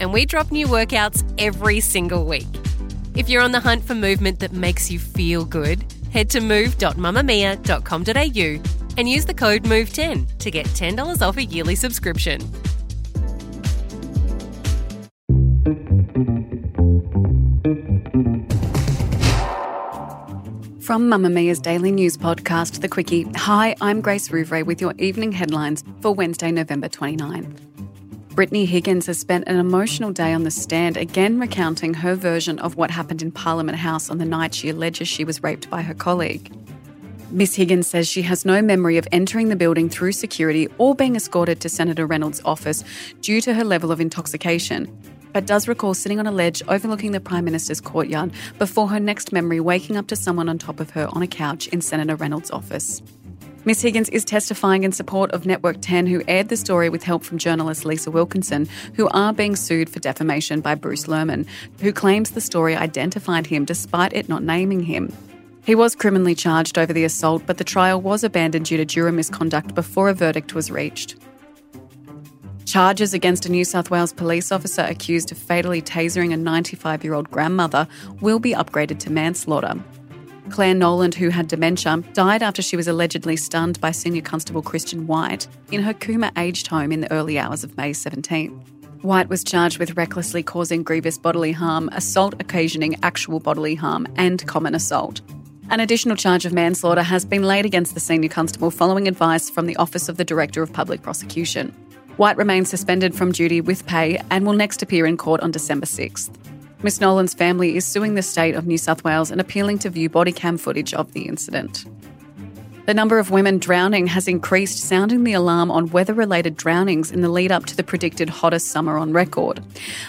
and we drop new workouts every single week. If you're on the hunt for movement that makes you feel good, head to move.mamamia.com.au and use the code MOVE10 to get $10 off a yearly subscription. From Mamamia's daily news podcast, The Quicky. Hi, I'm Grace Rouvray with your evening headlines for Wednesday, November 29. Brittany Higgins has spent an emotional day on the stand, again recounting her version of what happened in Parliament House on the night she alleges she was raped by her colleague. Miss Higgins says she has no memory of entering the building through security or being escorted to Senator Reynolds' office due to her level of intoxication, but does recall sitting on a ledge overlooking the Prime Minister's courtyard before her next memory waking up to someone on top of her on a couch in Senator Reynolds' office. Miss Higgins is testifying in support of Network 10, who aired the story with help from journalist Lisa Wilkinson, who are being sued for defamation by Bruce Lehrmann, who claims the story identified him despite it not naming him. He was criminally charged over the assault, but the trial was abandoned due to juror misconduct before a verdict was reached. Charges against a New South Wales police officer accused of fatally tasering a 95 year old grandmother will be upgraded to manslaughter. Clare Nowland, who had dementia, died after she was allegedly stunned by Senior Constable Christian White in her Cooma aged home in the early hours of May 17. White was charged with recklessly causing grievous bodily harm, assault occasioning actual bodily harm, and common assault. An additional charge of manslaughter has been laid against the senior constable following advice from the Office of the Director of Public Prosecution. White remains suspended from duty with pay and will next appear in court on December 6th. Miss Nowland's family is suing the state of New South Wales and appealing to view body cam footage of the incident. The number of women drowning has increased, sounding the alarm on weather related drownings in the lead up to the predicted hottest summer on record.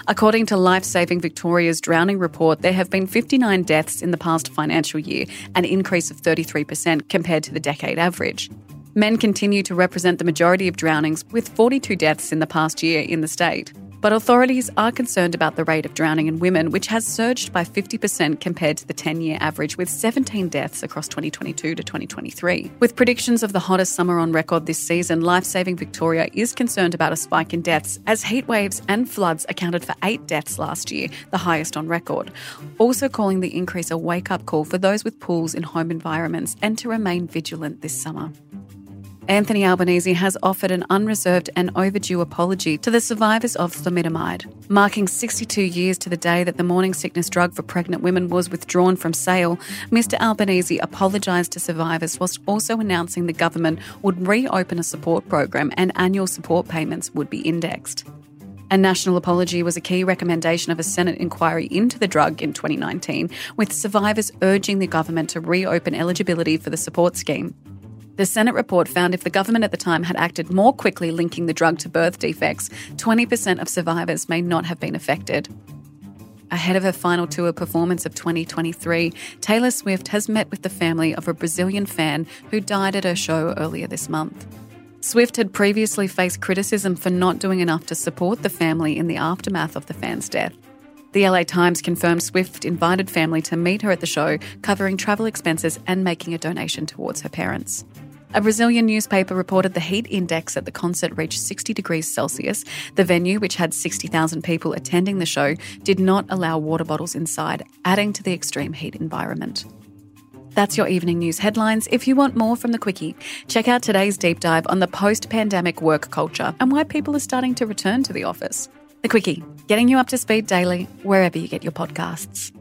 According to Life Saving Victoria's drowning report, there have been 59 deaths in the past financial year, an increase of 33% compared to the decade average. Men continue to represent the majority of drownings, with 42 deaths in the past year in the state. But authorities are concerned about the rate of drowning in women, which has surged by 50% compared to the 10 year average, with 17 deaths across 2022 to 2023. With predictions of the hottest summer on record this season, Life Saving Victoria is concerned about a spike in deaths, as heat waves and floods accounted for eight deaths last year, the highest on record. Also, calling the increase a wake up call for those with pools in home environments and to remain vigilant this summer. Anthony Albanese has offered an unreserved and overdue apology to the survivors of thalidomide, marking 62 years to the day that the morning sickness drug for pregnant women was withdrawn from sale. Mr Albanese apologised to survivors whilst also announcing the government would reopen a support program and annual support payments would be indexed. A national apology was a key recommendation of a Senate inquiry into the drug in 2019, with survivors urging the government to reopen eligibility for the support scheme. The Senate report found if the government at the time had acted more quickly linking the drug to birth defects, 20% of survivors may not have been affected. Ahead of her final tour performance of 2023, Taylor Swift has met with the family of a Brazilian fan who died at her show earlier this month. Swift had previously faced criticism for not doing enough to support the family in the aftermath of the fan's death. The LA Times confirmed Swift invited family to meet her at the show, covering travel expenses and making a donation towards her parents. A Brazilian newspaper reported the heat index at the concert reached 60 degrees Celsius. The venue, which had 60,000 people attending the show, did not allow water bottles inside, adding to the extreme heat environment. That's your evening news headlines. If you want more from the Quicky, check out today's deep dive on the post pandemic work culture and why people are starting to return to the office. The Quicky, getting you up to speed daily wherever you get your podcasts.